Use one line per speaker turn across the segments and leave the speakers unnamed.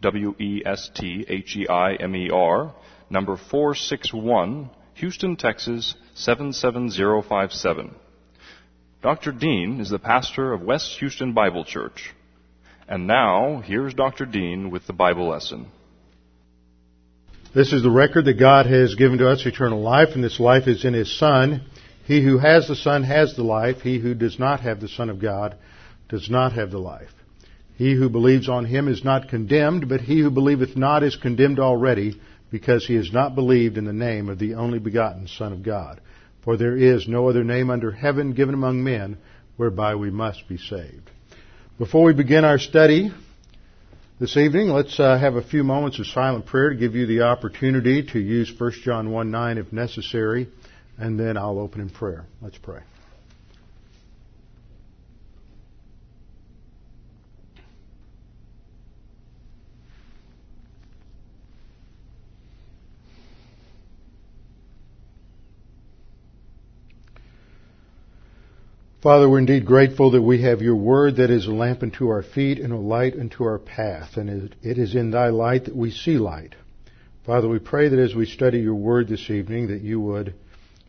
W-E-S-T-H-E-I-M-E-R, number 461, Houston, Texas 77057. Dr. Dean is the pastor of West Houston Bible Church. And now, here's Dr. Dean with the Bible lesson.
This is the record that God has given to us eternal life, and this life is in His Son. He who has the Son has the life. He who does not have the Son of God does not have the life. He who believes on him is not condemned, but he who believeth not is condemned already, because he has not believed in the name of the only begotten Son of God. For there is no other name under heaven given among men whereby we must be saved. Before we begin our study this evening, let's uh, have a few moments of silent prayer to give you the opportunity to use 1 John 1 9 if necessary, and then I'll open in prayer. Let's pray. Father, we're indeed grateful that we have your word that is a lamp unto our feet and a light unto our path. And it is in thy light that we see light. Father, we pray that as we study your word this evening, that you would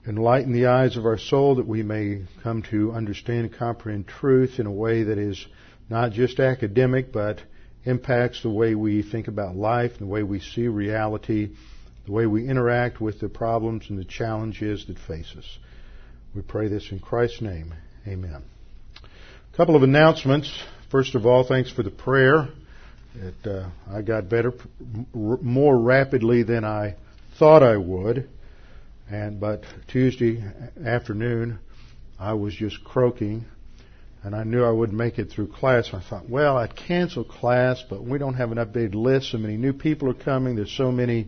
enlighten the eyes of our soul that we may come to understand and comprehend truth in a way that is not just academic, but impacts the way we think about life, the way we see reality, the way we interact with the problems and the challenges that face us. We pray this in Christ's name. Amen. A couple of announcements. First of all, thanks for the prayer. It, uh, I got better more rapidly than I thought I would, and but Tuesday afternoon I was just croaking, and I knew I wouldn't make it through class. I thought, well, I'd cancel class, but we don't have an updated list. So many new people are coming. There's so many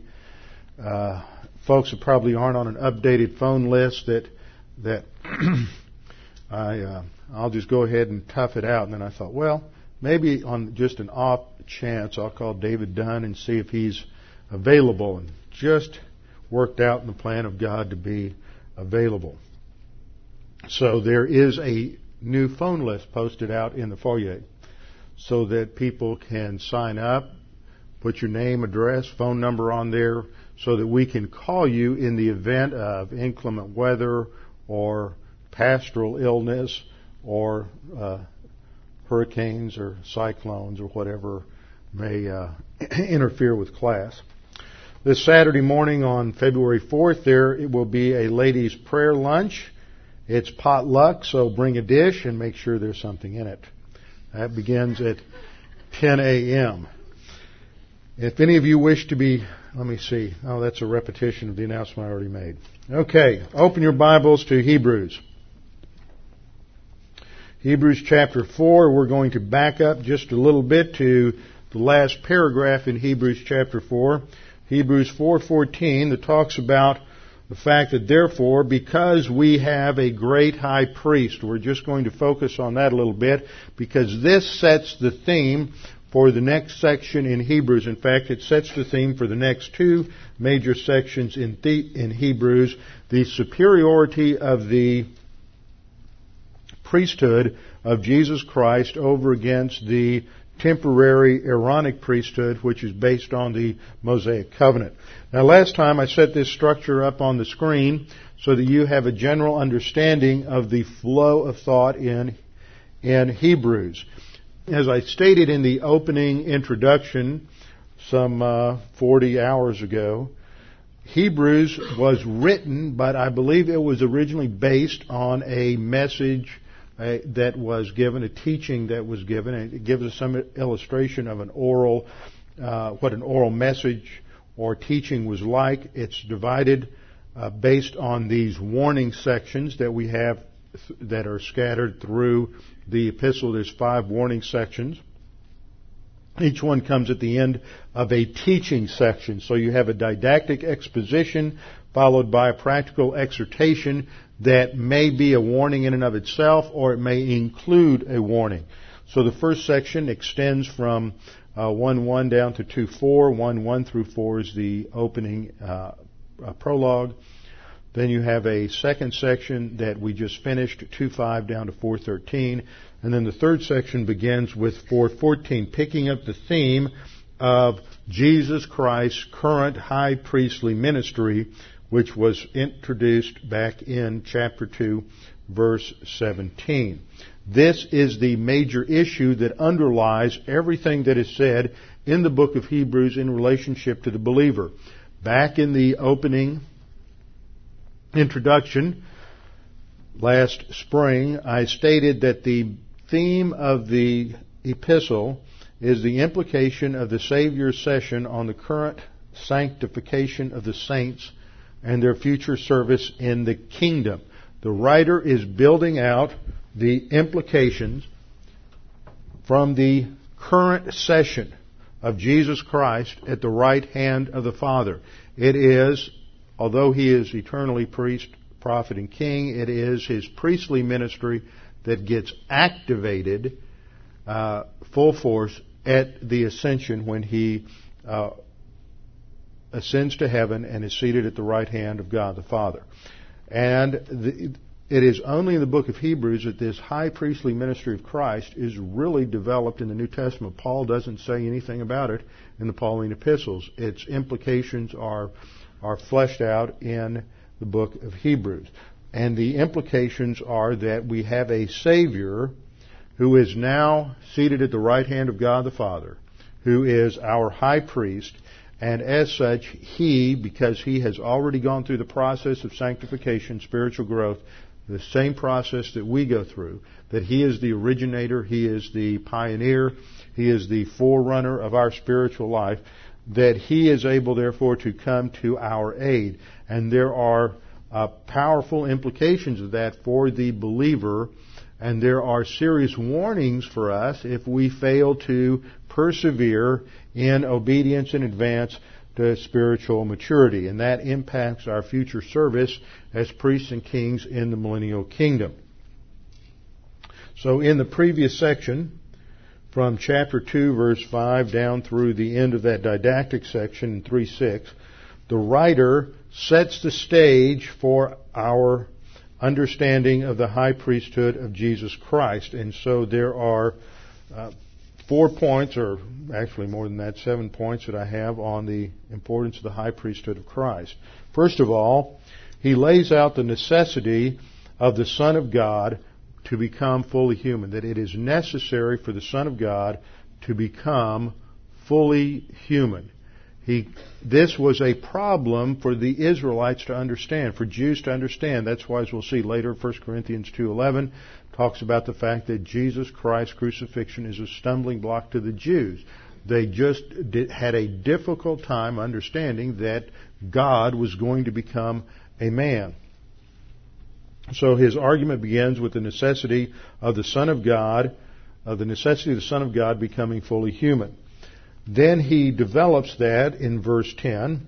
uh, folks that probably aren't on an updated phone list that that I uh, I'll just go ahead and tough it out. And then I thought, well, maybe on just an off chance, I'll call David Dunn and see if he's available. And just worked out in the plan of God to be available. So there is a new phone list posted out in the foyer so that people can sign up, put your name, address, phone number on there so that we can call you in the event of inclement weather or pastoral illness or uh, hurricanes or cyclones or whatever may uh, interfere with class. This Saturday morning on February 4th, there it will be a ladies' prayer lunch. It's potluck, so bring a dish and make sure there's something in it. That begins at 10 a.m. If any of you wish to be, let me see. Oh, that's a repetition of the announcement I already made. Okay, open your Bibles to Hebrews. Hebrews chapter 4, we're going to back up just a little bit to the last paragraph in Hebrews chapter 4. Hebrews 4:14 that talks about the fact that therefore because we have a great high priest, we're just going to focus on that a little bit because this sets the theme for the next section in Hebrews. In fact, it sets the theme for the next two major sections in, the, in Hebrews, the superiority of the priesthood of Jesus Christ over against the temporary Aaronic priesthood, which is based on the Mosaic covenant. Now, last time I set this structure up on the screen so that you have a general understanding of the flow of thought in, in Hebrews. As I stated in the opening introduction some uh, 40 hours ago, Hebrews was written, but I believe it was originally based on a message uh, that was given, a teaching that was given. And it gives us some illustration of an oral, uh, what an oral message or teaching was like. It's divided uh, based on these warning sections that we have th- that are scattered through the epistle. There's five warning sections. Each one comes at the end of a teaching section. So you have a didactic exposition followed by a practical exhortation that may be a warning in and of itself or it may include a warning. So the first section extends from uh, 1 1 down to 2 4. 1 1 through 4 is the opening uh, uh, prologue. Then you have a second section that we just finished, 2 5 down to 413. And then the third section begins with 414, picking up the theme of Jesus Christ's current high priestly ministry, which was introduced back in chapter 2, verse 17. This is the major issue that underlies everything that is said in the book of Hebrews in relationship to the believer. Back in the opening introduction last spring, I stated that the theme of the epistle is the implication of the Savior's session on the current sanctification of the saints and their future service in the kingdom. The writer is building out the implications from the current session of Jesus Christ at the right hand of the Father. It is, although he is eternally priest, prophet, and king, it is his priestly ministry that gets activated uh, full force at the ascension when he uh, ascends to heaven and is seated at the right hand of God the Father. And the, it is only in the book of Hebrews that this high priestly ministry of Christ is really developed in the New Testament. Paul doesn't say anything about it in the Pauline epistles. Its implications are, are fleshed out in the book of Hebrews. And the implications are that we have a Savior who is now seated at the right hand of God the Father, who is our high priest, and as such, he, because he has already gone through the process of sanctification, spiritual growth, the same process that we go through, that He is the originator, He is the pioneer, He is the forerunner of our spiritual life, that He is able therefore to come to our aid. And there are uh, powerful implications of that for the believer, and there are serious warnings for us if we fail to persevere in obedience and advance to spiritual maturity, and that impacts our future service as priests and kings in the millennial kingdom. So in the previous section, from chapter 2 verse 5 down through the end of that didactic section in 3 6, the writer sets the stage for our understanding of the high priesthood of Jesus Christ. And so there are uh, four points, or actually more than that, seven points that I have on the importance of the high priesthood of Christ. First of all, he lays out the necessity of the Son of God to become fully human, that it is necessary for the Son of God to become fully human. He, this was a problem for the Israelites to understand, for Jews to understand. That's why, as we'll see later, 1 Corinthians 2.11, talks about the fact that Jesus Christ's crucifixion is a stumbling block to the Jews. They just did, had a difficult time understanding that God was going to become a man. So his argument begins with the necessity of the Son of God, of the necessity of the Son of God becoming fully human. Then he develops that in verse 10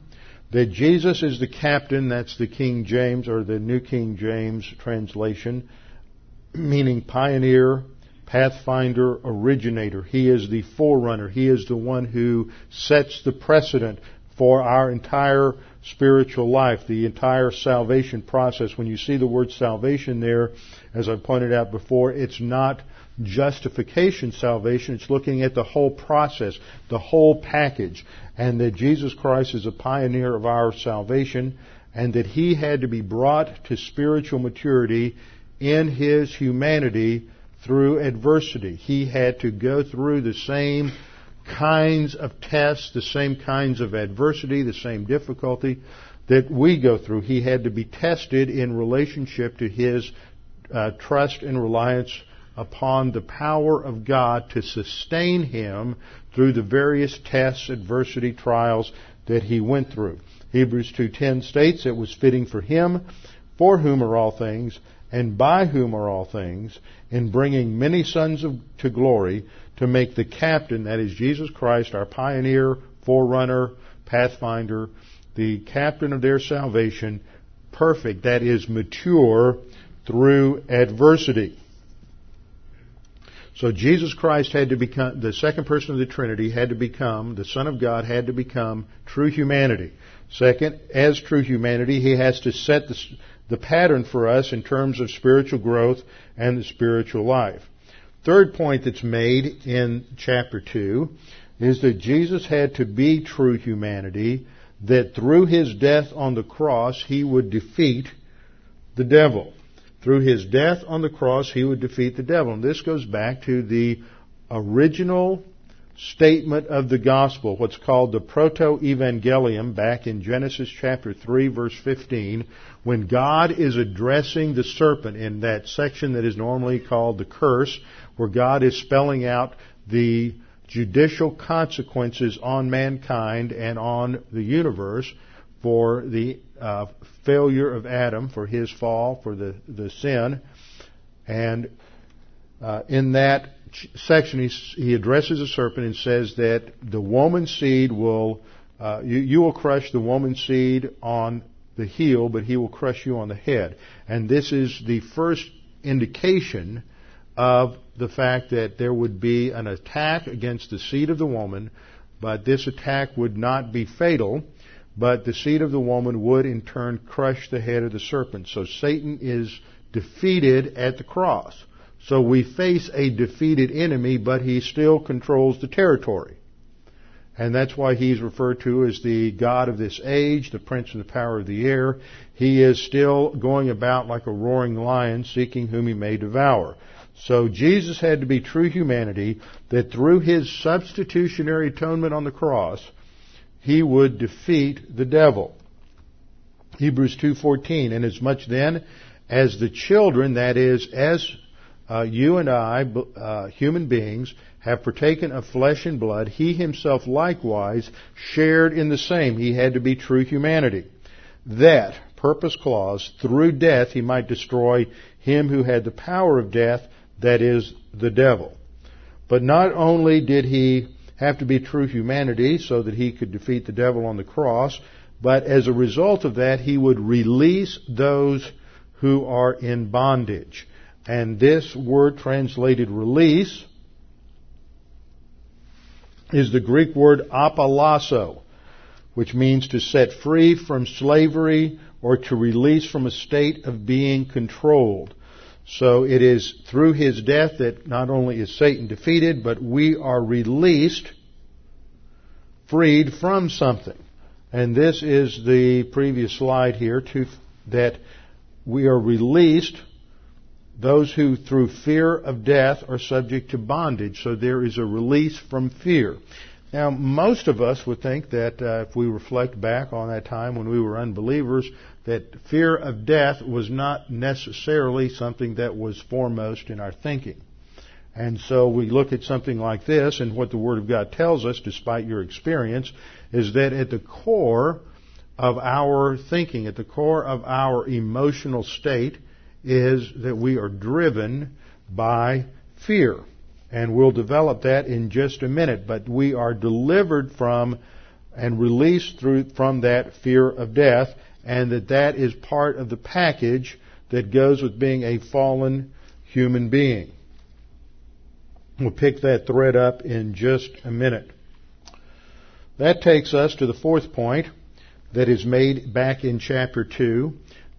that Jesus is the captain, that's the King James or the New King James translation, meaning pioneer, pathfinder, originator. He is the forerunner. He is the one who sets the precedent for our entire spiritual life, the entire salvation process. When you see the word salvation there, as I pointed out before, it's not justification salvation. It's looking at the whole process, the whole package, and that Jesus Christ is a pioneer of our salvation, and that He had to be brought to spiritual maturity in his humanity through adversity. He had to go through the same kinds of tests, the same kinds of adversity, the same difficulty that we go through. He had to be tested in relationship to his uh, trust and reliance upon the power of God to sustain him through the various tests, adversity, trials that he went through. Hebrews 2:10 states it was fitting for him for whom are all things and by whom are all things, in bringing many sons of, to glory, to make the captain, that is Jesus Christ, our pioneer, forerunner, pathfinder, the captain of their salvation, perfect, that is mature through adversity. So Jesus Christ had to become, the second person of the Trinity had to become, the Son of God had to become true humanity. Second, as true humanity, He has to set the, the pattern for us in terms of spiritual growth and the spiritual life. Third point that's made in chapter 2 is that Jesus had to be true humanity, that through His death on the cross, He would defeat the devil. Through his death on the cross, he would defeat the devil. And this goes back to the original statement of the gospel, what's called the proto-evangelium back in Genesis chapter 3 verse 15, when God is addressing the serpent in that section that is normally called the curse, where God is spelling out the judicial consequences on mankind and on the universe for the uh, failure of Adam, for his fall, for the, the sin. And uh, in that section, he, he addresses the serpent and says that the woman's seed will, uh, you, you will crush the woman's seed on the heel, but he will crush you on the head. And this is the first indication of the fact that there would be an attack against the seed of the woman, but this attack would not be fatal but the seed of the woman would in turn crush the head of the serpent. So Satan is defeated at the cross. So we face a defeated enemy, but he still controls the territory. And that's why he's referred to as the God of this age, the prince of the power of the air. He is still going about like a roaring lion, seeking whom he may devour. So Jesus had to be true humanity, that through his substitutionary atonement on the cross, he would defeat the devil. Hebrews 2:14 and as much then as the children that is as uh, you and I uh, human beings have partaken of flesh and blood he himself likewise shared in the same he had to be true humanity that purpose clause through death he might destroy him who had the power of death that is the devil but not only did he have to be true humanity so that he could defeat the devil on the cross. But as a result of that, he would release those who are in bondage. And this word translated release is the Greek word apallasso, which means to set free from slavery or to release from a state of being controlled. So it is through his death that not only is Satan defeated, but we are released, freed from something. And this is the previous slide here, to, that we are released, those who through fear of death are subject to bondage. So there is a release from fear. Now, most of us would think that uh, if we reflect back on that time when we were unbelievers, that fear of death was not necessarily something that was foremost in our thinking. And so we look at something like this, and what the Word of God tells us, despite your experience, is that at the core of our thinking, at the core of our emotional state, is that we are driven by fear. And we'll develop that in just a minute, but we are delivered from and released through, from that fear of death and that that is part of the package that goes with being a fallen human being. We'll pick that thread up in just a minute. That takes us to the fourth point that is made back in chapter 2,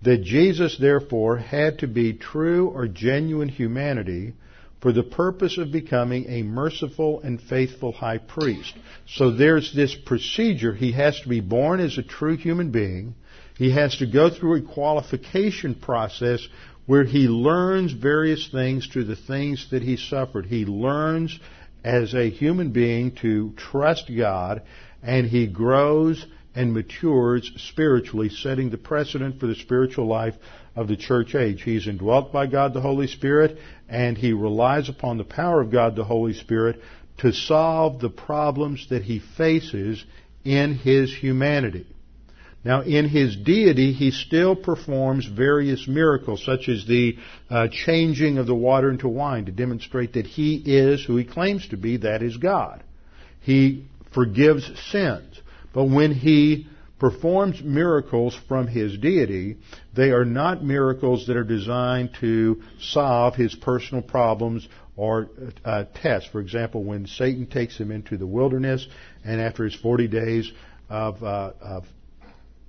that Jesus therefore had to be true or genuine humanity for the purpose of becoming a merciful and faithful high priest. So there's this procedure. He has to be born as a true human being. He has to go through a qualification process where he learns various things through the things that he suffered. He learns as a human being to trust God and he grows and matures spiritually, setting the precedent for the spiritual life of the church age. He's indwelt by God the Holy Spirit and he relies upon the power of God the Holy Spirit to solve the problems that he faces in his humanity. Now, in his deity, he still performs various miracles, such as the uh, changing of the water into wine to demonstrate that he is who he claims to be, that is God. He forgives sins. But when he performs miracles from his deity, they are not miracles that are designed to solve his personal problems or uh, tests. For example, when Satan takes him into the wilderness and after his 40 days of, uh, of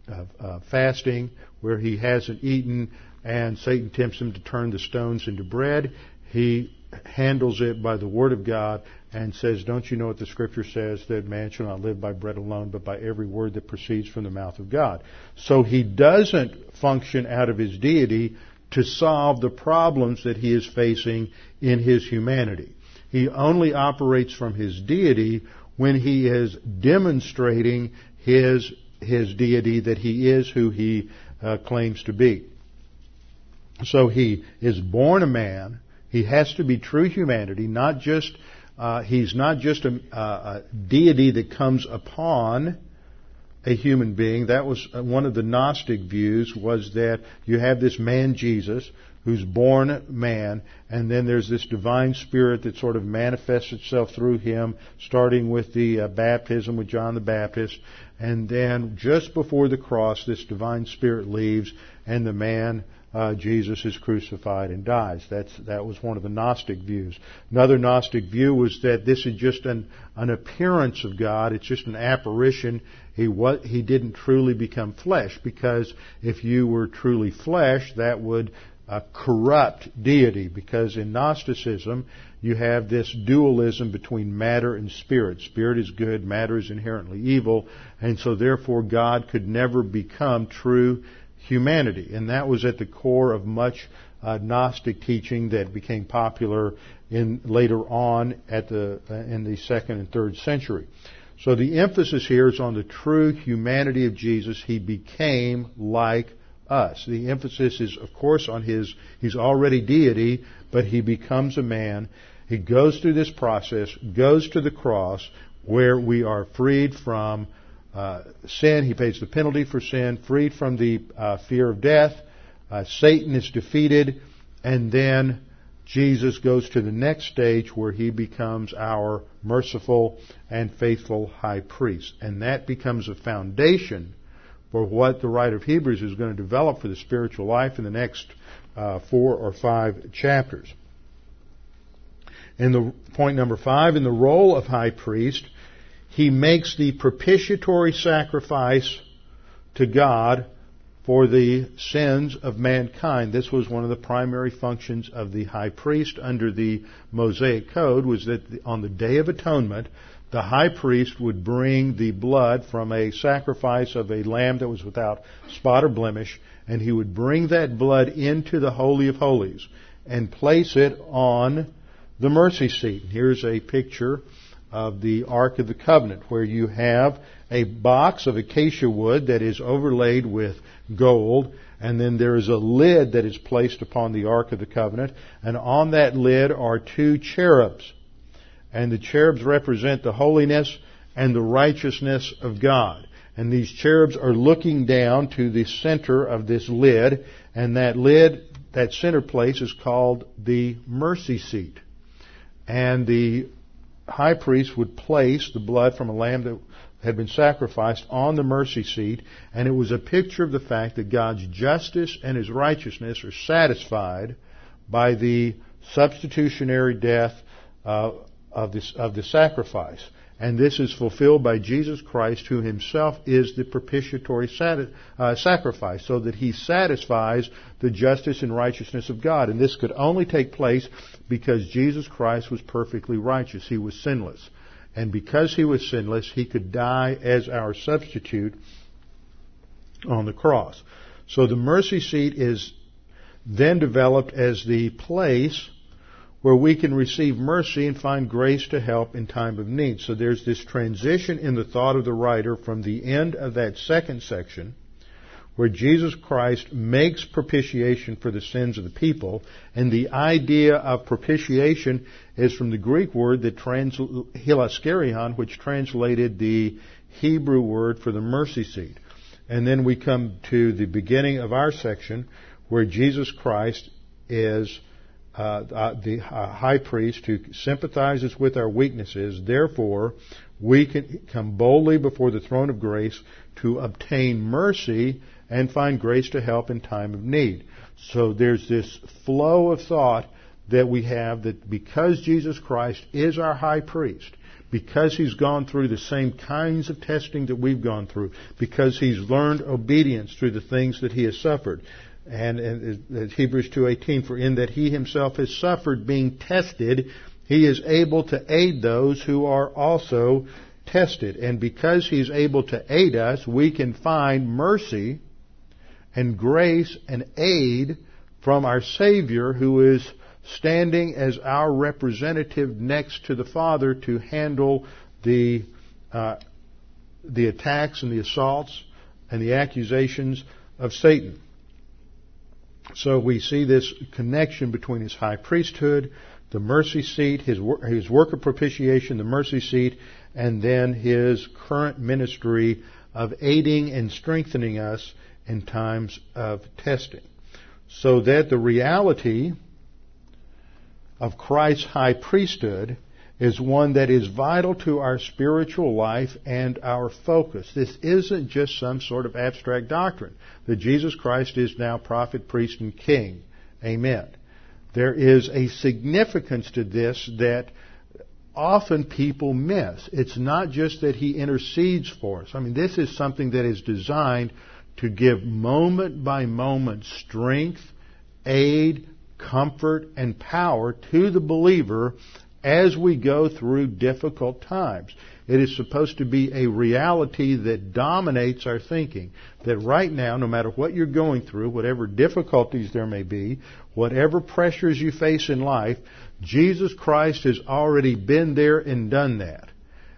of uh, fasting where he hasn't eaten and Satan tempts him to turn the stones into bread. He handles it by the word of God and says, Don't you know what the scripture says that man shall not live by bread alone, but by every word that proceeds from the mouth of God? So he doesn't function out of his deity to solve the problems that he is facing in his humanity. He only operates from his deity when he is demonstrating his his deity, that he is who he uh, claims to be. So he is born a man. He has to be true humanity, not just, uh, he's not just a, a, deity that comes upon a human being. That was uh, one of the Gnostic views was that you have this man Jesus who's born man, and then there's this divine spirit that sort of manifests itself through him, starting with the uh, baptism with John the Baptist, and then just before the cross, this divine spirit leaves, and the man uh, Jesus is crucified and dies. That's that was one of the Gnostic views. Another Gnostic view was that this is just an an appearance of God. It's just an apparition. He he didn't truly become flesh because if you were truly flesh, that would uh, corrupt deity because in Gnosticism you have this dualism between matter and spirit. Spirit is good, matter is inherently evil, and so therefore God could never become true humanity. And that was at the core of much uh, Gnostic teaching that became popular in later on at the uh, in the second and third century. So the emphasis here is on the true humanity of Jesus. He became like us. The emphasis is, of course, on his, he's already deity, but he becomes a man. He goes through this process, goes to the cross, where we are freed from uh, sin. He pays the penalty for sin, freed from the uh, fear of death. Uh, Satan is defeated, and then Jesus goes to the next stage where he becomes our merciful and faithful high priest. And that becomes a foundation for what the writer of Hebrews is going to develop for the spiritual life in the next uh, four or five chapters. In the point number five, in the role of high priest, he makes the propitiatory sacrifice to God for the sins of mankind. This was one of the primary functions of the high priest under the Mosaic Code was that on the Day of Atonement, the high priest would bring the blood from a sacrifice of a lamb that was without spot or blemish, and he would bring that blood into the Holy of Holies and place it on the mercy seat. Here's a picture of the Ark of the Covenant where you have a box of acacia wood that is overlaid with gold, and then there is a lid that is placed upon the Ark of the Covenant, and on that lid are two cherubs and the cherubs represent the holiness and the righteousness of God. And these cherubs are looking down to the center of this lid, and that lid, that center place is called the mercy seat. And the high priest would place the blood from a lamb that had been sacrificed on the mercy seat, and it was a picture of the fact that God's justice and His righteousness are satisfied by the substitutionary death uh, of, this, of the sacrifice. And this is fulfilled by Jesus Christ, who himself is the propitiatory sati- uh, sacrifice, so that he satisfies the justice and righteousness of God. And this could only take place because Jesus Christ was perfectly righteous. He was sinless. And because he was sinless, he could die as our substitute on the cross. So the mercy seat is then developed as the place where we can receive mercy and find grace to help in time of need. So there's this transition in the thought of the writer from the end of that second section, where Jesus Christ makes propitiation for the sins of the people, and the idea of propitiation is from the Greek word that trans hilasterion, which translated the Hebrew word for the mercy seat. And then we come to the beginning of our section where Jesus Christ is the uh, high priest who sympathizes with our weaknesses. Therefore, we can come boldly before the throne of grace to obtain mercy and find grace to help in time of need. So there's this flow of thought that we have that because Jesus Christ is our high priest, because he's gone through the same kinds of testing that we've gone through, because he's learned obedience through the things that he has suffered, and, and Hebrews 2:18 for in that he himself has suffered being tested he is able to aid those who are also tested and because he's able to aid us we can find mercy and grace and aid from our savior who is standing as our representative next to the father to handle the uh, the attacks and the assaults and the accusations of Satan. So we see this connection between his high priesthood, the mercy seat, his, his work of propitiation, the mercy seat, and then his current ministry of aiding and strengthening us in times of testing. So that the reality of Christ's high priesthood is one that is vital to our spiritual life and our focus. This isn't just some sort of abstract doctrine that Jesus Christ is now prophet, priest, and king. Amen. There is a significance to this that often people miss. It's not just that he intercedes for us. I mean, this is something that is designed to give moment by moment strength, aid, comfort, and power to the believer as we go through difficult times. It is supposed to be a reality that dominates our thinking. That right now, no matter what you're going through, whatever difficulties there may be, whatever pressures you face in life, Jesus Christ has already been there and done that.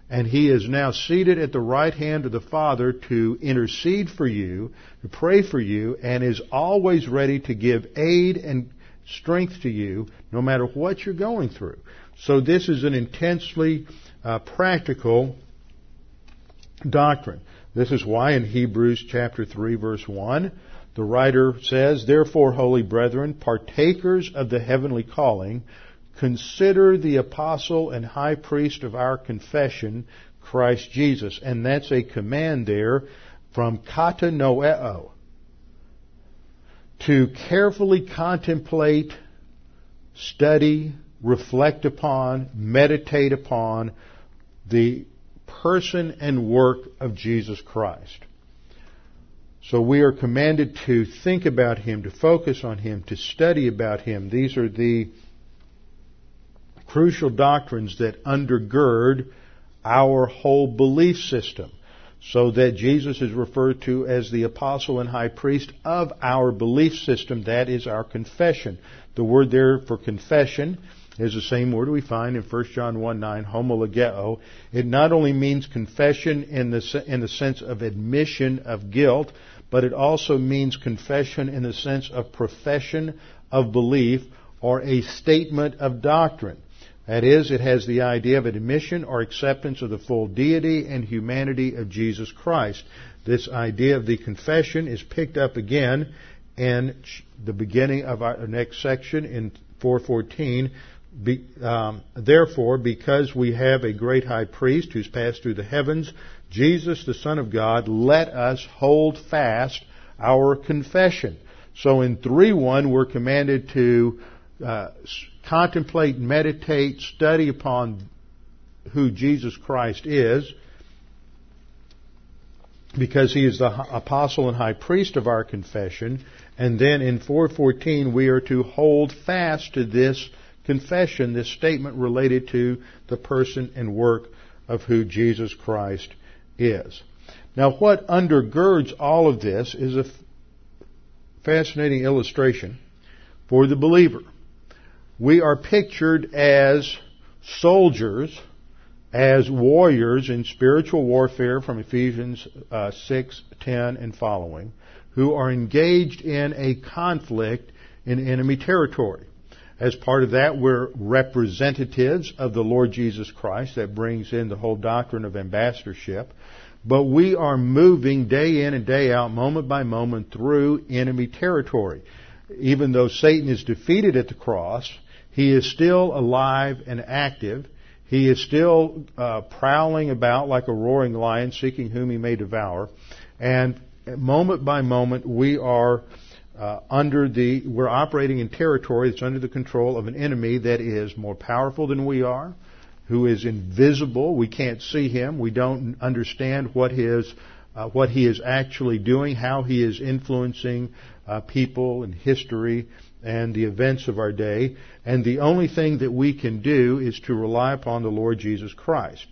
And He is now seated at the right hand of the Father to intercede for you, to pray for you, and is always ready to give aid and strength to you no matter what you're going through. So this is an intensely uh, practical doctrine. This is why in Hebrews chapter 3 verse 1, the writer says, Therefore, holy brethren, partakers of the heavenly calling, consider the apostle and high priest of our confession, Christ Jesus. And that's a command there from katanoeo, to carefully contemplate, study, reflect upon, meditate upon the person and work of Jesus Christ. So we are commanded to think about Him, to focus on Him, to study about Him. These are the crucial doctrines that undergird our whole belief system. So that Jesus is referred to as the apostle and high priest of our belief system. That is our confession. The word there for confession is the same word we find in 1 John 1 9, homologeo. It not only means confession in the, in the sense of admission of guilt, but it also means confession in the sense of profession of belief or a statement of doctrine. That is, it has the idea of admission or acceptance of the full deity and humanity of Jesus Christ. This idea of the confession is picked up again in the beginning of our next section in 414 be, um, therefore, because we have a great high priest who's passed through the heavens, Jesus, the Son of God, let us hold fast our confession. So in 3.1, we're commanded to uh, contemplate, meditate, study upon who Jesus Christ is, because he is the apostle and high priest of our confession. And then in 4.14, we are to hold fast to this confession, this statement related to the person and work of who Jesus Christ is. Now, what undergirds all of this is a fascinating illustration for the believer. We are pictured as soldiers, as warriors in spiritual warfare from Ephesians uh, 6, 10, and following, who are engaged in a conflict in enemy territory. As part of that, we're representatives of the Lord Jesus Christ. That brings in the whole doctrine of ambassadorship. but we are moving day in and day out, moment by moment, through enemy territory. Even though Satan is defeated at the cross, he is still alive and active. He is still uh, prowling about like a roaring lion, seeking whom he may devour. And moment by moment, we are uh, under the we're operating in territory that's under the control of an enemy that is more powerful than we are, who is invisible. We can't see him. We don't understand what his uh, what he is actually doing, how he is influencing uh, people and history and the events of our day. And the only thing that we can do is to rely upon the Lord Jesus Christ.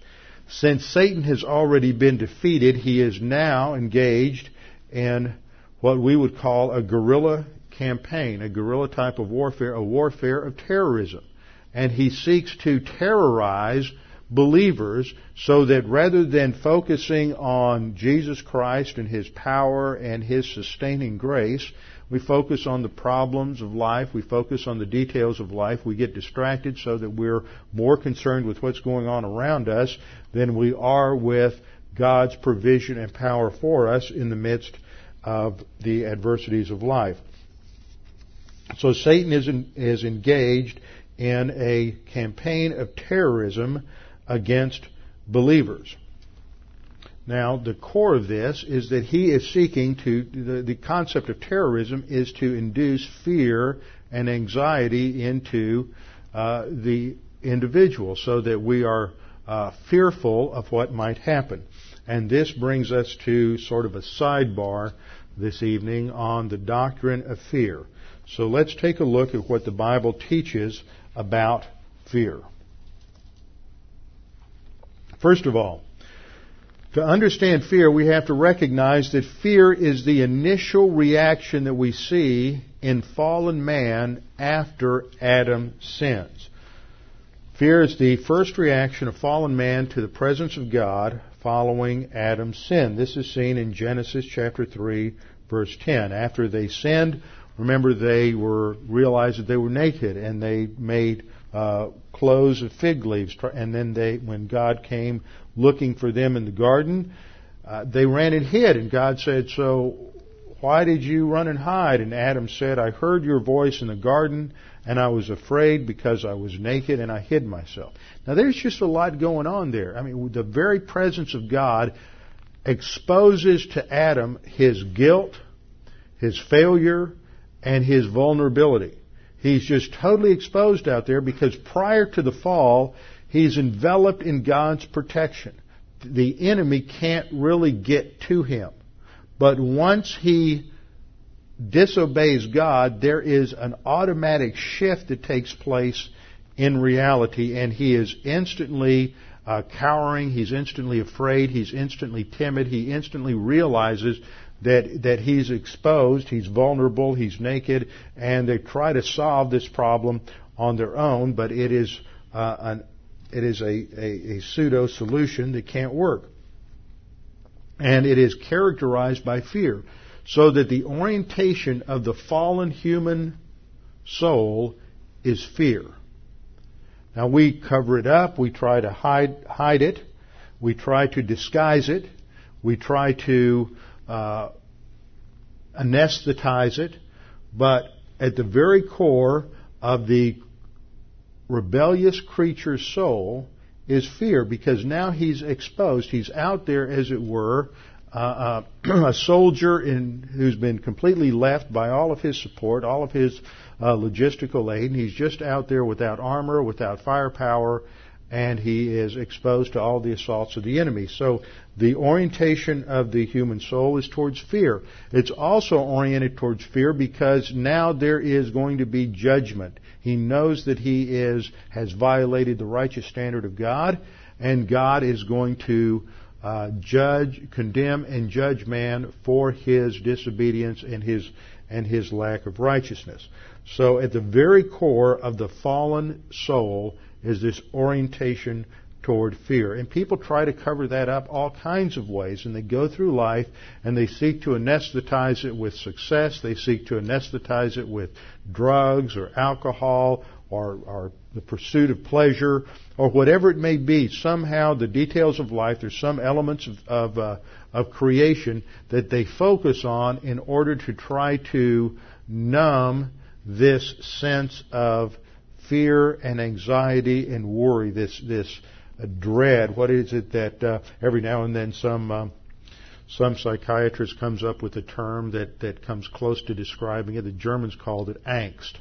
Since Satan has already been defeated, he is now engaged in what we would call a guerrilla campaign, a guerrilla type of warfare, a warfare of terrorism. And he seeks to terrorize believers so that rather than focusing on Jesus Christ and His power and His sustaining grace, we focus on the problems of life. We focus on the details of life. We get distracted so that we're more concerned with what's going on around us than we are with God's provision and power for us in the midst of the adversities of life. So Satan is, in, is engaged in a campaign of terrorism against believers. Now, the core of this is that he is seeking to, the, the concept of terrorism is to induce fear and anxiety into uh, the individual so that we are uh, fearful of what might happen. And this brings us to sort of a sidebar this evening on the doctrine of fear. So let's take a look at what the Bible teaches about fear. First of all, to understand fear, we have to recognize that fear is the initial reaction that we see in fallen man after Adam sins. Fear is the first reaction of fallen man to the presence of God following Adam's sin. This is seen in Genesis chapter 3 verse 10. After they sinned, remember they were realized that they were naked and they made uh, clothes of fig leaves. And then they, when God came looking for them in the garden, uh, they ran and hid. And God said, "So why did you run and hide?" And Adam said, "I heard your voice in the garden, and I was afraid because I was naked and I hid myself. Now there's just a lot going on there. I mean, the very presence of God exposes to Adam his guilt, his failure, and his vulnerability. He's just totally exposed out there because prior to the fall, he's enveloped in God's protection. The enemy can't really get to him. But once he disobeys God, there is an automatic shift that takes place in reality, and he is instantly uh, cowering, he's instantly afraid, he's instantly timid, he instantly realizes that that he's exposed, he's vulnerable, he's naked, and they try to solve this problem on their own, but it is uh, an it is a, a, a pseudo solution that can't work. And it is characterized by fear so that the orientation of the fallen human soul is fear. Now we cover it up, we try to hide, hide it, we try to disguise it, we try to uh, anesthetize it, but at the very core of the rebellious creature's soul is fear because now he's exposed. He's out there, as it were, uh, a soldier in, who's been completely left by all of his support, all of his uh, logistical aid, and he's just out there without armor, without firepower, and he is exposed to all the assaults of the enemy. So the orientation of the human soul is towards fear. It's also oriented towards fear because now there is going to be judgment. He knows that he is has violated the righteous standard of God, and God is going to uh, judge, condemn, and judge man for his disobedience and his and his lack of righteousness. So, at the very core of the fallen soul is this orientation toward fear. And people try to cover that up all kinds of ways, and they go through life and they seek to anesthetize it with success. They seek to anesthetize it with drugs or alcohol or, or the pursuit of pleasure or whatever it may be. Somehow the details of life, there's some elements of, of, uh, of creation that they focus on in order to try to numb this sense of fear and anxiety and worry, this, this dread. What is it that uh, every now and then some um, some psychiatrist comes up with a term that, that comes close to describing it. The Germans called it angst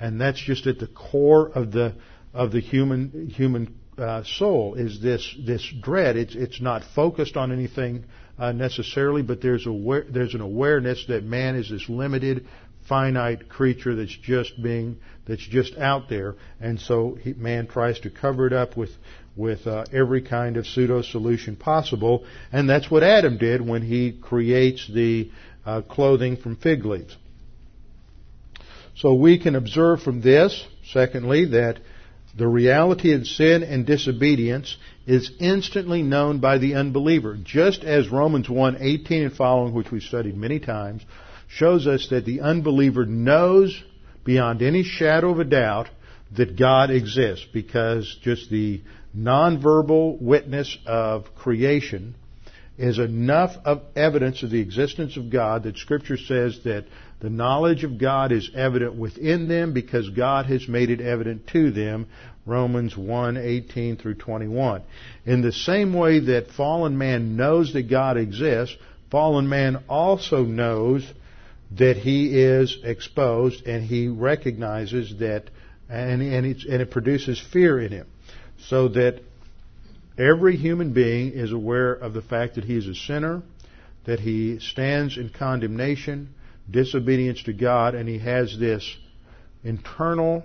and that's just at the core of the of the human human uh, soul is this this dread. It's it's not focused on anything uh, necessarily, but there's aware, there's an awareness that man is this limited, finite creature that's just being that's just out there, and so he, man tries to cover it up with with uh, every kind of pseudo solution possible, and that's what Adam did when he creates the uh, clothing from fig leaves. So we can observe from this, secondly, that the reality of sin and disobedience is instantly known by the unbeliever, just as Romans 1:18 and following, which we've studied many times, shows us that the unbeliever knows beyond any shadow of a doubt that God exists because just the nonverbal witness of creation is enough of evidence of the existence of God that Scripture says that the knowledge of God is evident within them because God has made it evident to them. Romans 1, 18 through 21. In the same way that fallen man knows that God exists, fallen man also knows that he is exposed and he recognizes that and, and, and it produces fear in him. So that every human being is aware of the fact that he is a sinner, that he stands in condemnation, disobedience to God, and he has this internal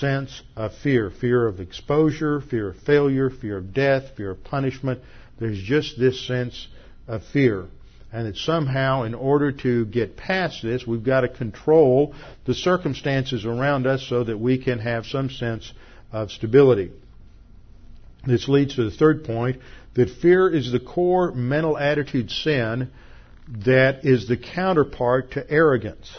sense of fear fear of exposure, fear of failure, fear of death, fear of punishment. There's just this sense of fear. And that somehow, in order to get past this, we've got to control the circumstances around us so that we can have some sense of stability. This leads to the third point that fear is the core mental attitude sin that is the counterpart to arrogance.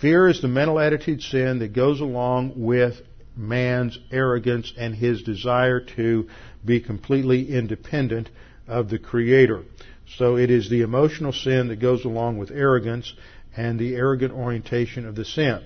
Fear is the mental attitude sin that goes along with man's arrogance and his desire to be completely independent of the Creator. So it is the emotional sin that goes along with arrogance and the arrogant orientation of the sin.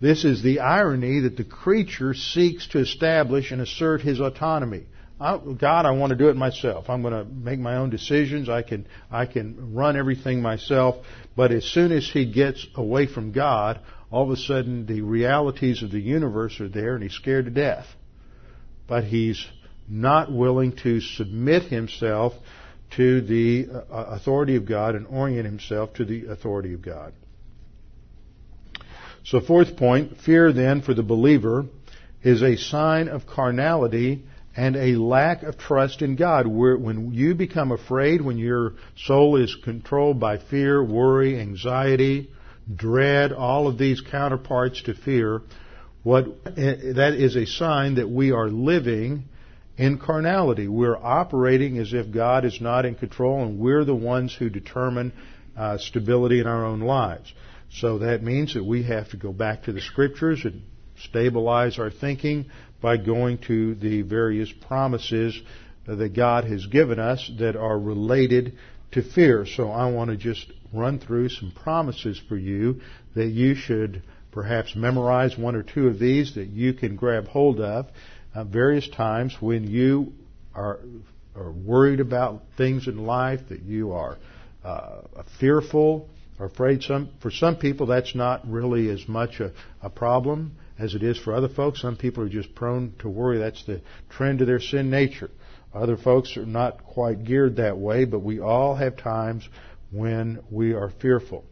This is the irony that the creature seeks to establish and assert his autonomy. God, I want to do it myself. I'm going to make my own decisions. I can, I can run everything myself. But as soon as he gets away from God, all of a sudden the realities of the universe are there and he's scared to death. But he's not willing to submit himself to the uh, authority of God and orient himself to the authority of God. So fourth point, fear then for the believer is a sign of carnality and a lack of trust in God. When you become afraid, when your soul is controlled by fear, worry, anxiety, dread, all of these counterparts to fear, what that is a sign that we are living in carnality. We're operating as if God is not in control, and we're the ones who determine uh, stability in our own lives. So that means that we have to go back to the scriptures and stabilize our thinking by going to the various promises that God has given us that are related to fear. So I want to just run through some promises for you that you should perhaps memorize one or two of these that you can grab hold of uh, various times when you are, are worried about things in life, that you are uh, fearful or afraid. Some, for some people, that's not really as much a, a problem as it is for other folks. Some people are just prone to worry. That's the trend of their sin nature. Other folks are not quite geared that way, but we all have times when we are fearful.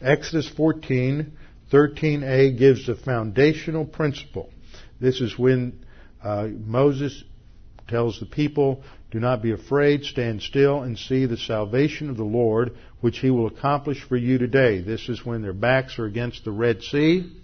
Exodus 14, 13a gives the foundational principle. This is when uh, Moses tells the people, Do not be afraid, stand still and see the salvation of the Lord, which he will accomplish for you today. This is when their backs are against the Red Sea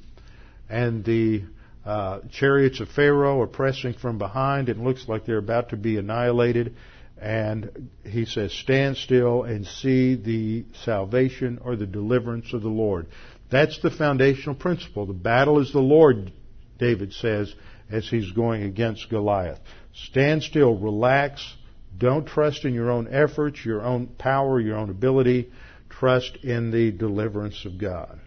and the uh, chariots of Pharaoh are pressing from behind. It looks like they're about to be annihilated. And he says, Stand still and see the salvation or the deliverance of the Lord. That's the foundational principle. The battle is the Lord, David says as he's going against Goliath. Stand still, relax, don't trust in your own efforts, your own power, your own ability. Trust in the deliverance of God.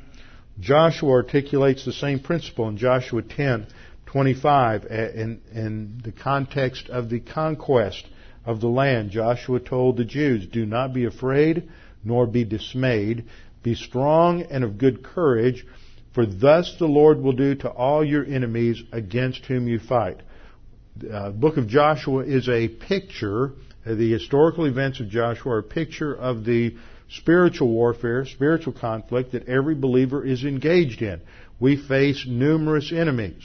Joshua articulates the same principle in Joshua 10:25 in, in the context of the conquest of the land. Joshua told the Jews, do not be afraid nor be dismayed. Be strong and of good courage, for thus the Lord will do to all your enemies against whom you fight. The uh, book of Joshua is a picture, uh, the historical events of Joshua are a picture of the spiritual warfare, spiritual conflict that every believer is engaged in. We face numerous enemies.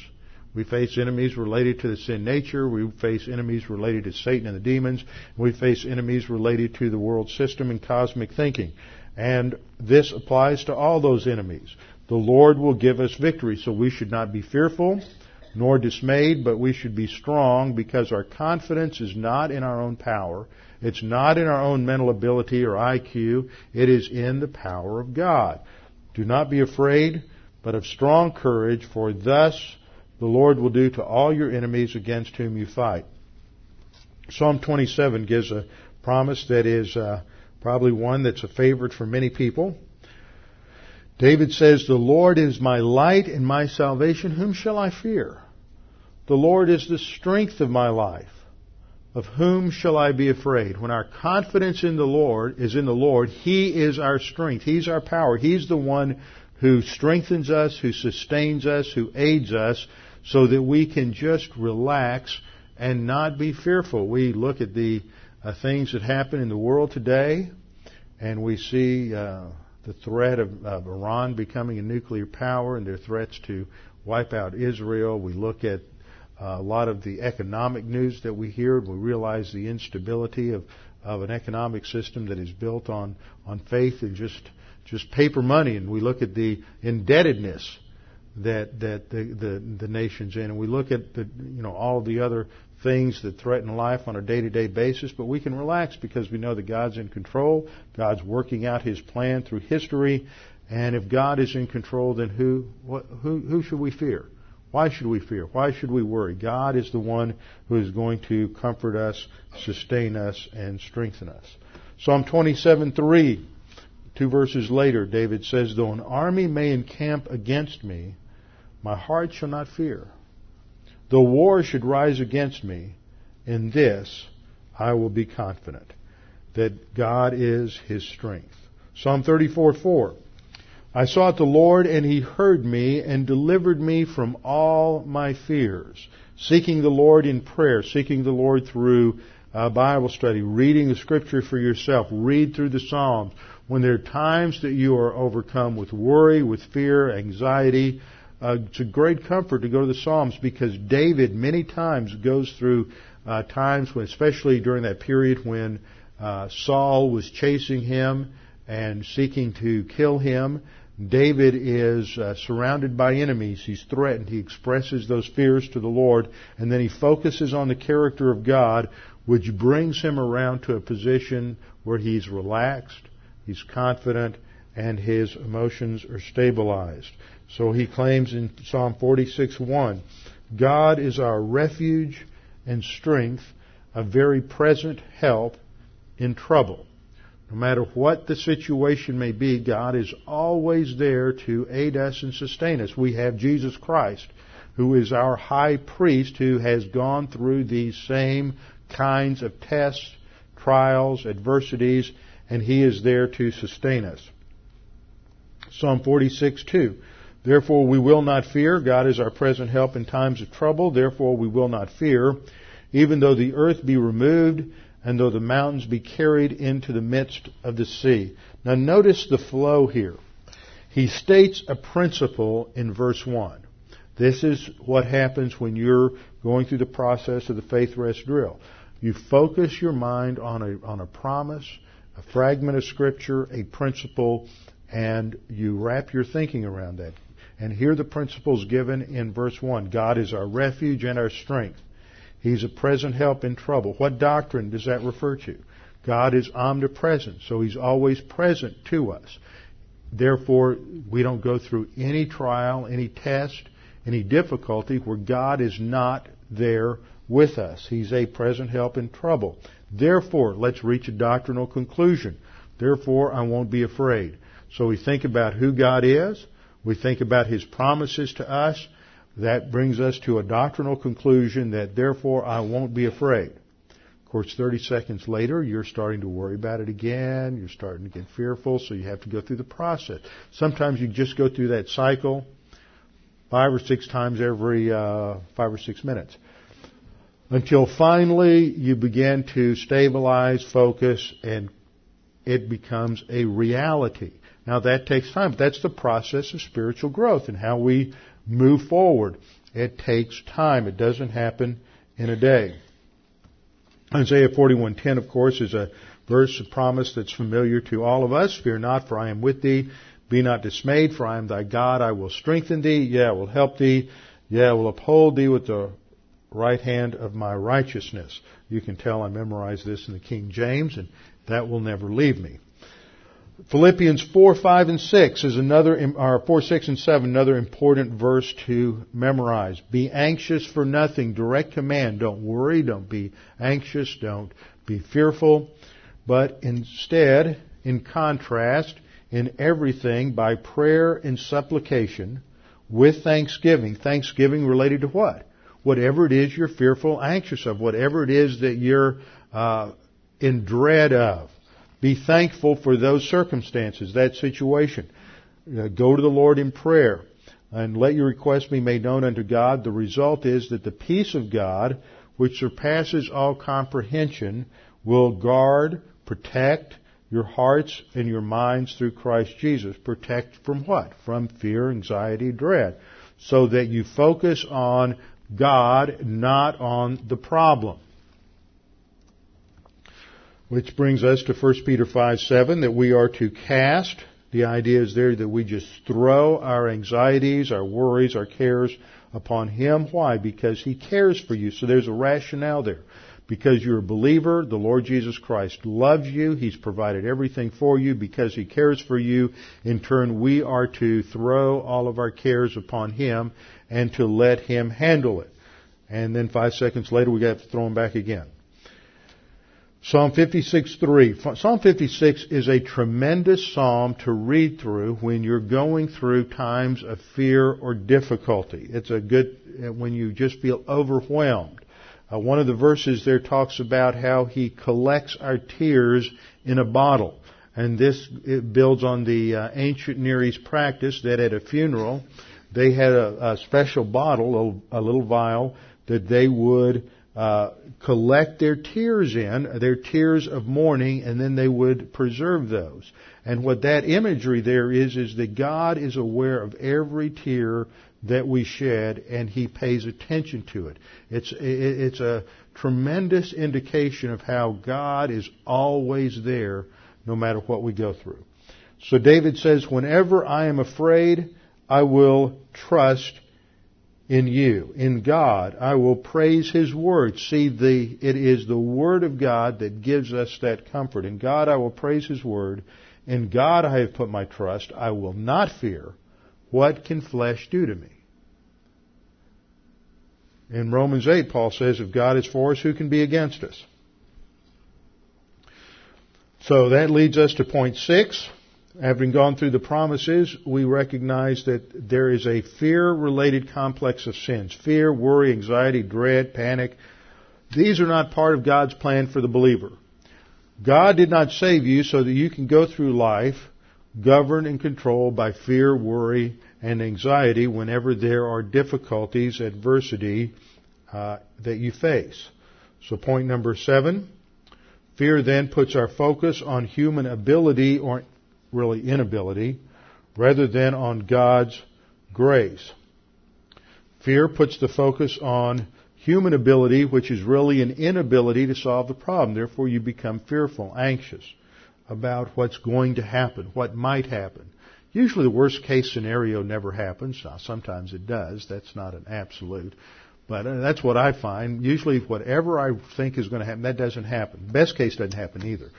We face enemies related to the sin nature. We face enemies related to Satan and the demons. We face enemies related to the world system and cosmic thinking. And this applies to all those enemies. The Lord will give us victory, so we should not be fearful nor dismayed, but we should be strong because our confidence is not in our own power. It's not in our own mental ability or IQ. It is in the power of God. Do not be afraid, but of strong courage, for thus the Lord will do to all your enemies against whom you fight. Psalm 27 gives a promise that is uh, probably one that's a favorite for many people. David says, The Lord is my light and my salvation. Whom shall I fear? The Lord is the strength of my life. Of whom shall I be afraid? When our confidence in the Lord is in the Lord, He is our strength. He's our power. He's the one who strengthens us, who sustains us, who aids us, so that we can just relax and not be fearful. We look at the uh, things that happen in the world today, and we see uh, the threat of, of Iran becoming a nuclear power and their threats to wipe out Israel. We look at Uh, a lot of the economic news that we hear, we realize the instability of, of an economic system that is built on, on faith and just just paper money. And we look at the indebtedness that that the, the the nation's in, and we look at the you know all the other things that threaten life on a day-to-day basis. But we can relax because we know that God's in control. God's working out His plan through history, and if God is in control, then who what, who who should we fear? Why should we fear? Why should we worry? God is the one who is going to comfort us, sustain us, and strengthen us. Psalm 27:3, two verses later, David says, "Though an army may encamp against me, my heart shall not fear. Though war should rise against me, in this I will be confident that God is his strength. Psalm 34:4 I sought the Lord and he heard me and delivered me from all my fears. Seeking the Lord in prayer, seeking the Lord through uh, Bible study, reading the scripture for yourself, read through the Psalms. When there are times that you are overcome with worry, with fear, anxiety, uh, it's a great comfort to go to the Psalms because David many times goes through uh, times when, especially during that period when uh, Saul was chasing him and seeking to kill him. David is uh, surrounded by enemies. He's threatened. He expresses those fears to the Lord, and then he focuses on the character of God, which brings him around to a position where he's relaxed, he's confident, and his emotions are stabilized. So he claims in Psalm 46:1, God is our refuge and strength, a very present help in trouble. No matter what the situation may be, God is always there to aid us and sustain us. We have Jesus Christ, who is our high priest, who has gone through these same kinds of tests, trials, adversities, and he is there to sustain us. Psalm 46:2. Therefore we will not fear. God is our present help in times of trouble. Therefore we will not fear. Even though the earth be removed and though the mountains be carried into the midst of the sea. Now notice the flow here. He states a principle in verse 1. This is what happens when you're going through the process of the faith rest drill. You focus your mind on a, on a promise, a fragment of scripture, a principle, and you wrap your thinking around that. And here the principles given in verse 1. God is our refuge and our strength. He's a present help in trouble. What doctrine does that refer to? God is omnipresent, so He's always present to us. Therefore, we don't go through any trial, any test, any difficulty where God is not there with us. He's a present help in trouble. Therefore, let's reach a doctrinal conclusion. Therefore, I won't be afraid. So we think about who God is. We think about His promises to us. That brings us to a doctrinal conclusion that therefore I won't be afraid. Of course, 30 seconds later, you're starting to worry about it again. You're starting to get fearful, so you have to go through the process. Sometimes you just go through that cycle five or six times every uh, five or six minutes until finally you begin to stabilize, focus, and it becomes a reality. Now that takes time, but that's the process of spiritual growth and how we move forward. It takes time. It doesn't happen in a day. Isaiah 41:10 of course is a verse of promise that's familiar to all of us. Fear not for I am with thee. Be not dismayed for I am thy God. I will strengthen thee. Yeah, I will help thee. Yeah, I will uphold thee with the right hand of my righteousness. You can tell I memorized this in the King James and that will never leave me. Philippians 4, 5, and 6 is another, or 4, 6, and 7, another important verse to memorize. Be anxious for nothing. Direct command. Don't worry. Don't be anxious. Don't be fearful. But instead, in contrast, in everything by prayer and supplication with thanksgiving. Thanksgiving related to what? Whatever it is you're fearful, anxious of. Whatever it is that you're uh, in dread of be thankful for those circumstances, that situation. Uh, go to the Lord in prayer and let your request be made known unto God. The result is that the peace of God, which surpasses all comprehension, will guard, protect your hearts and your minds through Christ Jesus. Protect from what? From fear, anxiety, dread. So that you focus on God, not on the problem. Which brings us to 1 Peter 5, 7, that we are to cast. The idea is there that we just throw our anxieties, our worries, our cares upon Him. Why? Because He cares for you. So there's a rationale there. Because you're a believer, the Lord Jesus Christ loves you. He's provided everything for you because He cares for you. In turn, we are to throw all of our cares upon Him and to let Him handle it. And then five seconds later, we got to throw them back again. Psalm 56:3. Psalm 56 is a tremendous psalm to read through when you're going through times of fear or difficulty. It's a good when you just feel overwhelmed. Uh, one of the verses there talks about how he collects our tears in a bottle. And this builds on the uh, ancient Near East practice that at a funeral they had a, a special bottle, a, a little vial, that they would uh, collect their tears in, their tears of mourning, and then they would preserve those. And what that imagery there is, is that God is aware of every tear that we shed, and He pays attention to it. It's, it's a tremendous indication of how God is always there, no matter what we go through. So David says, whenever I am afraid, I will trust in you, in God. I will praise His Word. See, the, it is the Word of God that gives us that comfort. In God I will praise His Word. In God I have put my trust. I will not fear. What can flesh do to me? In Romans 8, Paul says, if God is for us, who can be against us? So that leads us to point six. Having gone through the promises, we recognize that there is a fear related complex of sins. Fear, worry, anxiety, dread, panic. These are not part of God's plan for the believer. God did not save you so that you can go through life governed and controlled by fear, worry, and anxiety whenever there are difficulties, adversity uh, that you face. So point number seven, fear then puts our focus on human ability or really inability, rather than on God's grace. Fear puts the focus on human ability, which is really an inability to solve the problem. Therefore, you become fearful, anxious about what's going to happen, what might happen. Usually the worst case scenario never happens. Now, sometimes it does. That's not an absolute. But uh, that's what I find. Usually whatever I think is going to happen, that doesn't happen. Best case doesn't happen either.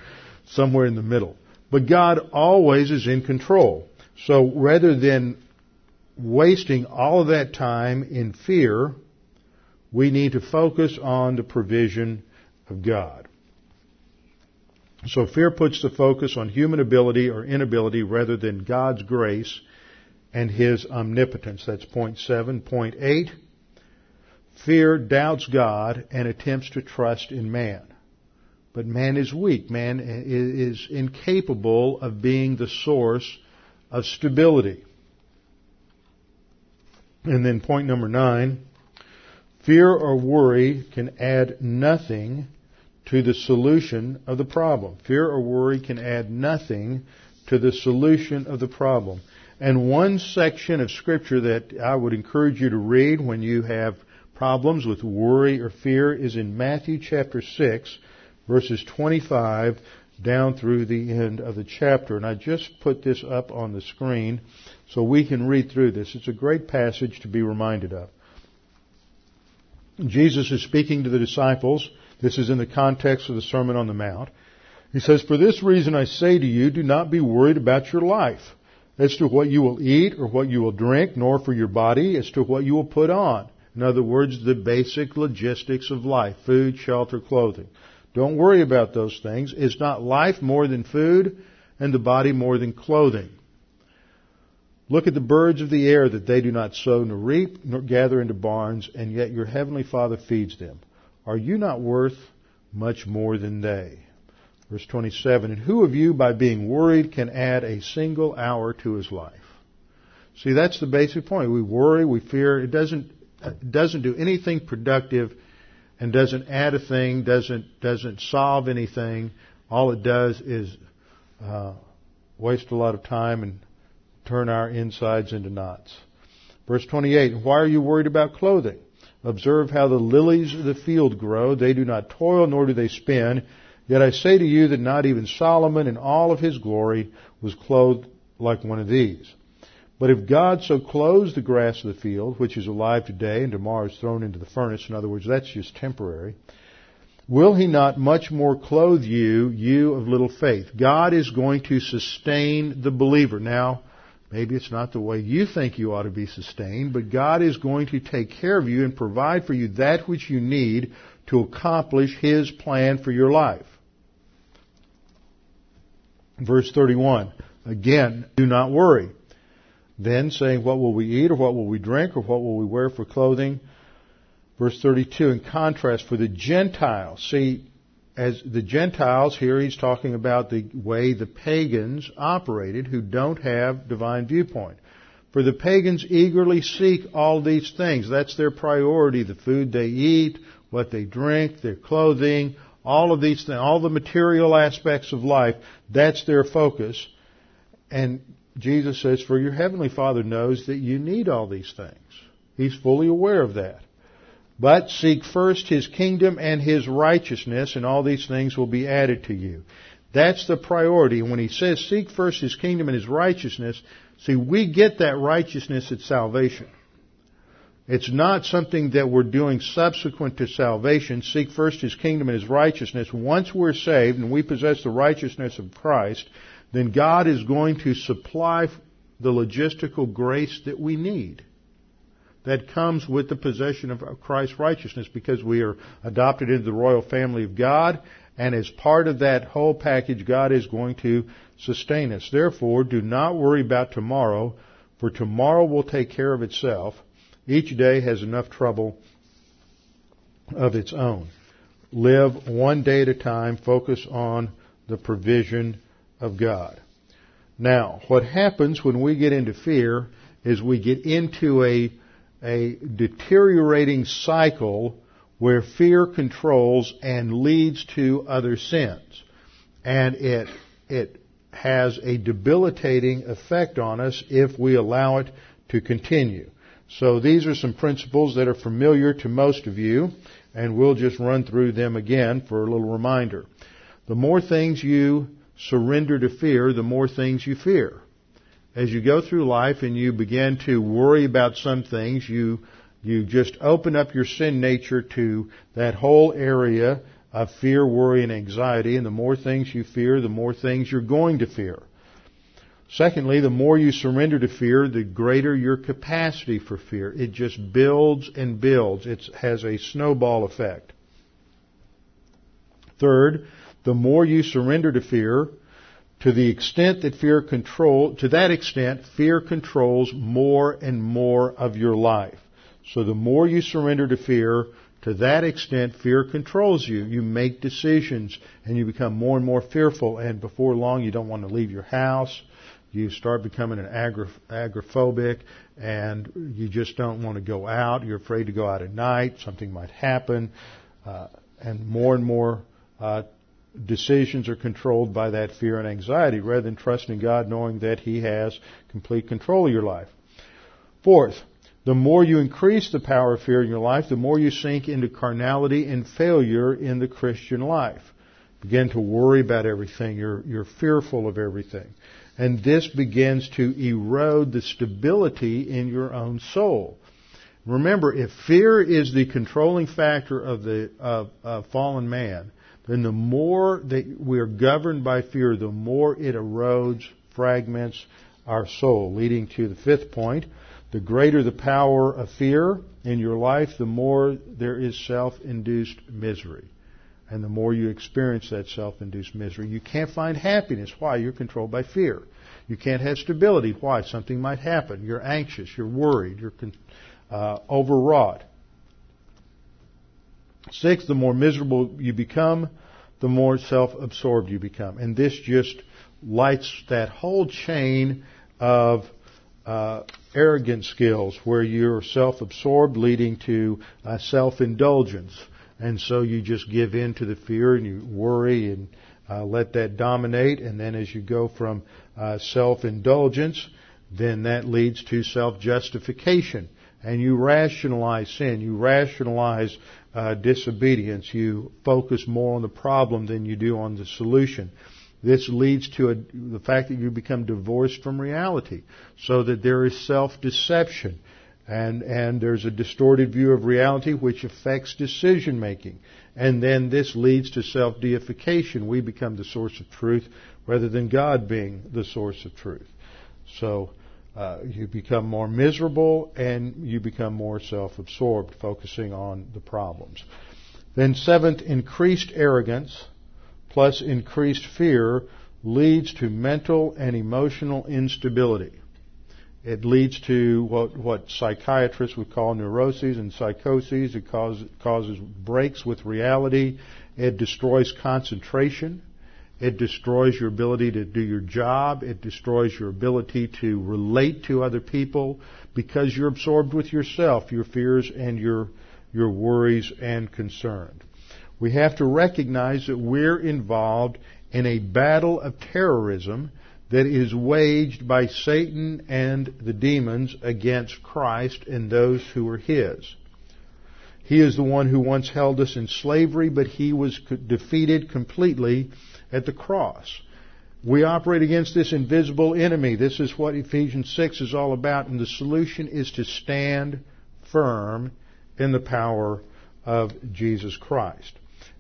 Somewhere in the middle. But God always is in control. So rather than wasting all of that time in fear, we need to focus on the provision of God. So fear puts the focus on human ability or inability rather than God's grace and His omnipotence. That's point seven. Point eight. Fear doubts God and attempts to trust in man. But man is weak. Man is incapable of being the source of stability. And then point number nine. Fear or worry can add nothing to the solution of the problem. Fear or worry can add nothing to the solution of the problem. And one section of scripture that I would encourage you to read when you have problems with worry or fear is in Matthew chapter 6, verses 25 down through the end of the chapter. And I just put this up on the screen so we can read through this. It's a great passage to be reminded of. Jesus is speaking to the disciples. This is in the context of the Sermon on the Mount. He says, For this reason I say to you, do not be worried about your life as to what you will eat or what you will drink, nor for your body as to what you will put on. In other words, the basic logistics of life food, shelter, clothing. Don't worry about those things. Is not life more than food and the body more than clothing? Look at the birds of the air that they do not sow nor reap nor gather into barns, and yet your heavenly Father feeds them. Are you not worth much more than they? Verse 27, and who of you by being worried can add a single hour to his life? See, that's the basic point. We worry, we fear. It doesn't, it doesn't do anything productive and doesn't add a thing, doesn't, doesn't solve anything. All it does is uh, waste a lot of time and turn our insides into knots. Verse 28, why are you worried about clothing? Observe how the lilies of the field grow. They do not toil nor do they spin. Yet I say to you that not even Solomon in all of his glory was clothed like one of these. But if God so clothes the grass of the field, which is alive today and tomorrow is thrown into the furnace, in other words, that's just temporary, will he not much more clothe you, you of little faith? God is going to sustain the believer. Now, maybe it's not the way you think you ought to be sustained, but God is going to take care of you and provide for you that which you need to accomplish His plan for your life. Verse 31. Again, do not worry. Then saying, what will we eat or what will we drink or what will we wear for clothing? Verse 32, in contrast, for the Gentiles, see, as the Gentiles, here he's talking about the way the pagans operated who don't have divine viewpoint. For the pagans eagerly seek all these things. That's their priority. The food they eat, what they drink, their clothing, all of these things, all the material aspects of life, that's their focus. And Jesus says, for your heavenly Father knows that you need all these things. He's fully aware of that. But seek first His kingdom and His righteousness, and all these things will be added to you. That's the priority. When He says seek first His kingdom and His righteousness, see, we get that righteousness at salvation. It's not something that we're doing subsequent to salvation. Seek first His kingdom and His righteousness. Once we're saved and we possess the righteousness of Christ, then God is going to supply the logistical grace that we need. That comes with the possession of Christ's righteousness because we are adopted into the royal family of God and as part of that whole package, God is going to sustain us. Therefore, do not worry about tomorrow, for tomorrow will take care of itself. Each day has enough trouble of its own. Live one day at a time. Focus on the provision of God. Now, what happens when we get into fear is we get into a, a deteriorating cycle where fear controls and leads to other sins. And it, it has a debilitating effect on us if we allow it to continue. So these are some principles that are familiar to most of you, and we'll just run through them again for a little reminder. The more things you surrender to fear, the more things you fear. As you go through life and you begin to worry about some things, you, you just open up your sin nature to that whole area of fear, worry, and anxiety, and the more things you fear, the more things you're going to fear. Secondly, the more you surrender to fear, the greater your capacity for fear. It just builds and builds. It has a snowball effect. Third, the more you surrender to fear, to the extent that fear control, to that extent, fear controls more and more of your life. So the more you surrender to fear, to that extent, fear controls you. You make decisions and you become more and more fearful and before long you don't want to leave your house. You start becoming an agoraphobic and you just don't want to go out. You're afraid to go out at night. Something might happen. Uh, and more and more uh, decisions are controlled by that fear and anxiety rather than trusting God knowing that He has complete control of your life. Fourth, the more you increase the power of fear in your life, the more you sink into carnality and failure in the Christian life. Begin to worry about everything. You're, you're fearful of everything. And this begins to erode the stability in your own soul. Remember, if fear is the controlling factor of the of, of fallen man, then the more that we're governed by fear, the more it erodes, fragments our soul, leading to the fifth point. The greater the power of fear in your life, the more there is self-induced misery. And the more you experience that self-induced misery, you can't find happiness. Why? You're controlled by fear. You can't have stability. Why? Something might happen. You're anxious. You're worried. You're uh, overwrought. Six, the more miserable you become, the more self-absorbed you become. And this just lights that whole chain of uh, arrogant skills where you're self-absorbed leading to uh, self-indulgence. And so you just give in to the fear and you worry and uh, let that dominate. And then as you go from uh, self-indulgence, then that leads to self-justification and you rationalize sin, you rationalize uh, disobedience, you focus more on the problem than you do on the solution. This leads to a, the fact that you become divorced from reality, so that there is self-deception, and and there's a distorted view of reality which affects decision making, and then this leads to self-deification. We become the source of truth rather than God being the source of truth. So uh, you become more miserable and you become more self-absorbed, focusing on the problems. Then seventh, increased arrogance plus increased fear leads to mental and emotional instability. It leads to what, what psychiatrists would call neuroses and psychoses. It causes, causes breaks with reality. It destroys concentration. It destroys your ability to do your job. It destroys your ability to relate to other people because you're absorbed with yourself, your fears and your, your worries and concerns. We have to recognize that we're involved in a battle of terrorism that is waged by Satan and the demons against Christ and those who are His. He is the one who once held us in slavery, but He was defeated completely at the cross. We operate against this invisible enemy. This is what Ephesians 6 is all about, and the solution is to stand firm in the power of Jesus Christ.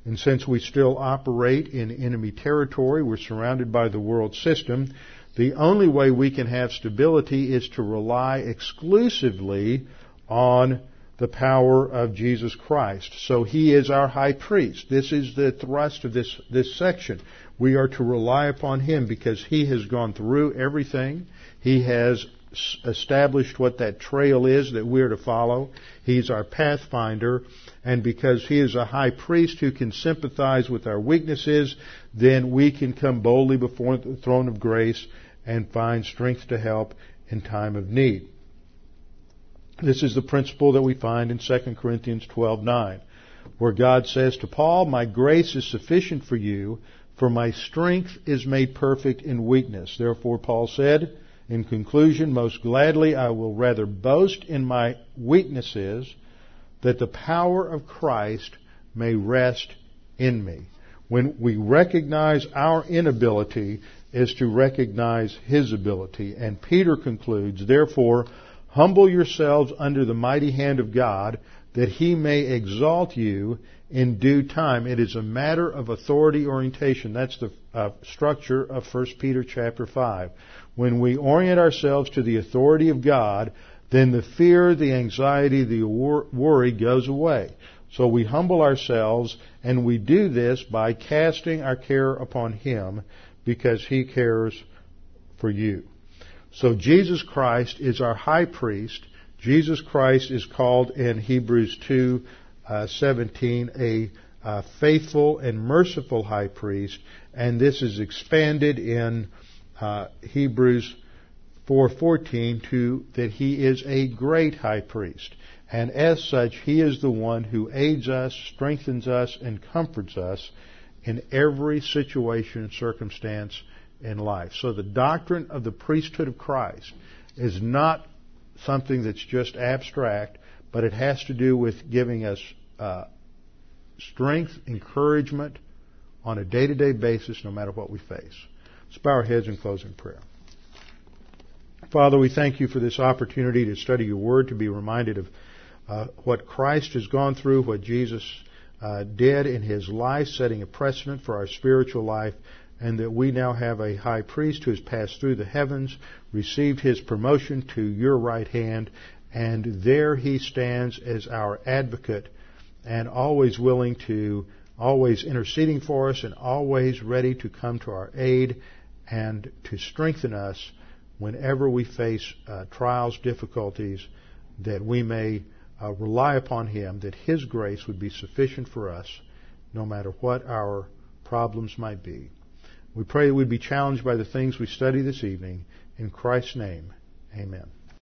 And since we still operate in enemy territory, we're surrounded by the world system, the only way we can have stability is to rely exclusively on the power of Jesus Christ. So he is our high priest. This is the thrust of this, this section. We are to rely upon him because he has gone through everything. He has established what that trail is that we're to follow. He's our pathfinder. And because he is a high priest who can sympathize with our weaknesses, then we can come boldly before the throne of grace and find strength to help in time of need. This is the principle that we find in 2 Corinthians 12:9, where God says to Paul, "My grace is sufficient for you, for my strength is made perfect in weakness." Therefore Paul said, in conclusion, most gladly I will rather boast in my weaknesses, that the power of Christ may rest in me. When we recognize our inability is to recognize His ability. And Peter concludes, therefore, Humble yourselves under the mighty hand of God, that he may exalt you in due time. It is a matter of authority orientation. That's the uh, structure of 1 Peter chapter 5. when we orient ourselves to the authority of God, then the fear, the anxiety, the worry goes away. So we humble ourselves and we do this by casting our care upon Him because He cares for you. So Jesus Christ is our high priest. Jesus Christ is called in Hebrews 2, uh, 17 a uh, faithful and merciful high priest, and this is expanded in uh, Hebrews 4:14 to that he is a great high priest. And as such, he is the one who aids us, strengthens us, and comforts us in every situation and circumstance in life. So the doctrine of the priesthood of Christ is not something that's just abstract, but it has to do with giving us uh, strength, encouragement on a day-to-day basis, no matter what we face. Let's bow our heads in closing prayer. Father, we thank you for this opportunity to study your word, to be reminded of uh, what Christ has gone through, what Jesus uh, did in his life, setting a precedent for our spiritual life, and that we now have a high priest who has passed through the heavens, received his promotion to your right hand, and there he stands as our advocate and always willing to, always interceding for us and always ready to come to our aid and to strengthen us whenever we face uh, trials, difficulties, that we may uh, rely upon Him, that His grace would be sufficient for us no matter what our problems might be. We pray that we'd be challenged by the things we study this evening. In Christ's name, amen.